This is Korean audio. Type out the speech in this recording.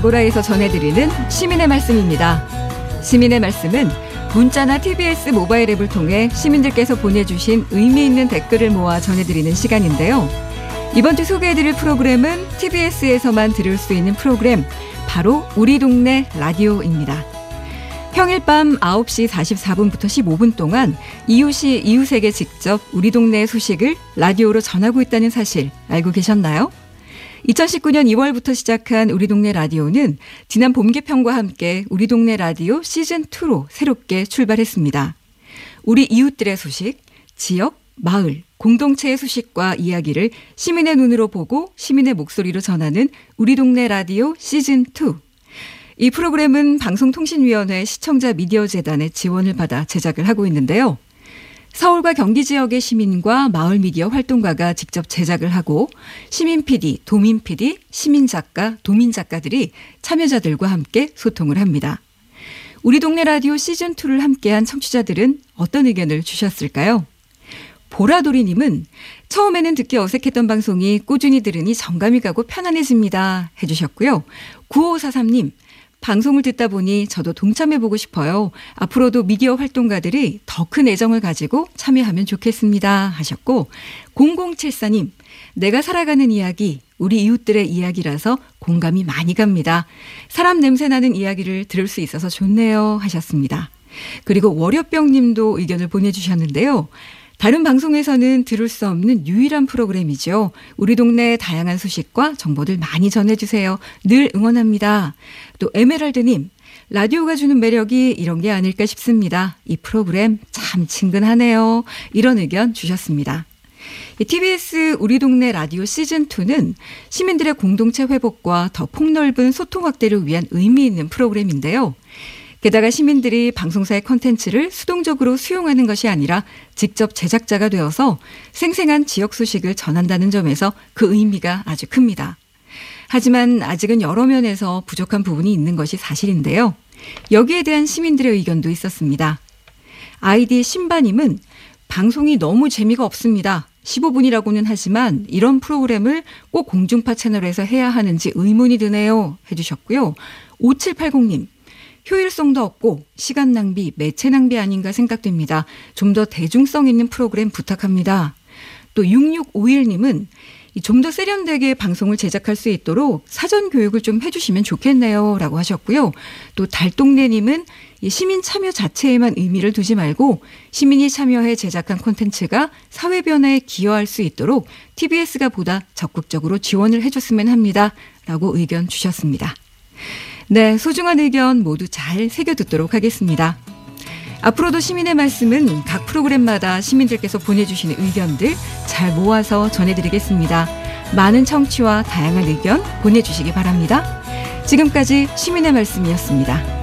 아고라에서 전해드리는 시민의 말씀입니다. 시민의 말씀은 문자나 TBS 모바일 앱을 통해 시민들께서 보내주신 의미 있는 댓글을 모아 전해드리는 시간인데요. 이번 주 소개해드릴 프로그램은 TBS에서만 들을 수 있는 프로그램, 바로 우리 동네 라디오입니다. 평일 밤 9시 44분부터 15분 동안 이웃이 이웃에게 직접 우리 동네의 소식을 라디오로 전하고 있다는 사실 알고 계셨나요? 2019년 2월부터 시작한 우리 동네 라디오는 지난 봄 개편과 함께 우리 동네 라디오 시즌 2로 새롭게 출발했습니다. 우리 이웃들의 소식, 지역, 마을, 공동체의 소식과 이야기를 시민의 눈으로 보고 시민의 목소리로 전하는 우리 동네 라디오 시즌 2. 이 프로그램은 방송통신위원회 시청자 미디어 재단의 지원을 받아 제작을 하고 있는데요. 서울과 경기 지역의 시민과 마을 미디어 활동가가 직접 제작을 하고 시민 PD, 도민 PD, 시민 작가, 도민 작가들이 참여자들과 함께 소통을 합니다. 우리 동네 라디오 시즌 2를 함께한 청취자들은 어떤 의견을 주셨을까요? 보라돌이님은 처음에는 듣기 어색했던 방송이 꾸준히 들으니 정감이 가고 편안해집니다. 해주셨고요. 9543님, 방송을 듣다 보니 저도 동참해보고 싶어요. 앞으로도 미디어 활동가들이 더 큰 애정을 가지고 참여하면 좋겠습니다. 하셨고, 0074님, 내가 살아가는 이야기, 우리 이웃들의 이야기라서 공감이 많이 갑니다. 사람 냄새 나는 이야기를 들을 수 있어서 좋네요. 하셨습니다. 그리고 월요병 님도 의견을 보내주셨는데요. 다른 방송에서는 들을 수 없는 유일한 프로그램이죠. 우리 동네 다양한 소식과 정보들 많이 전해주세요. 늘 응원합니다. 또 에메랄드님, 라디오가 주는 매력이 이런 게 아닐까 싶습니다. 이 프로그램 참 친근하네요. 이런 의견 주셨습니다. TBS 우리 동네 라디오 시즌2는 시민들의 공동체 회복과 더 폭넓은 소통 확대를 위한 의미 있는 프로그램인데요. 게다가 시민들이 방송사의 컨텐츠를 수동적으로 수용하는 것이 아니라 직접 제작자가 되어서 생생한 지역 소식을 전한다는 점에서 그 의미가 아주 큽니다. 하지만 아직은 여러 면에서 부족한 부분이 있는 것이 사실인데요. 여기에 대한 시민들의 의견도 있었습니다. 아이디 신바님은 방송이 너무 재미가 없습니다. 15분이라고는 하지만 이런 프로그램을 꼭 공중파 채널에서 해야 하는지 의문이 드네요. 해주셨고요. 5780님. 효율성도 없고 시간 낭비, 매체 낭비 아닌가 생각됩니다. 좀 더 대중성 있는 프로그램 부탁합니다. 또 6651님은 좀 더 세련되게 방송을 제작할 수 있도록 사전 교육을 좀 해주시면 좋겠네요. 라고 하셨고요. 또 달동네님은 시민 참여 자체에만 의미를 두지 말고 시민이 참여해 제작한 콘텐츠가 사회 변화에 기여할 수 있도록 TBS가 보다 적극적으로 지원을 해줬으면 합니다. 라고 의견 주셨습니다. 네, 소중한 의견 모두 잘 새겨 듣도록 하겠습니다. 앞으로도 시민의 말씀은 각 프로그램마다 시민들께서 보내주시는 의견들 잘 모아서 전해드리겠습니다. 많은 청취와 다양한 의견 보내주시기 바랍니다. 지금까지 시민의 말씀이었습니다.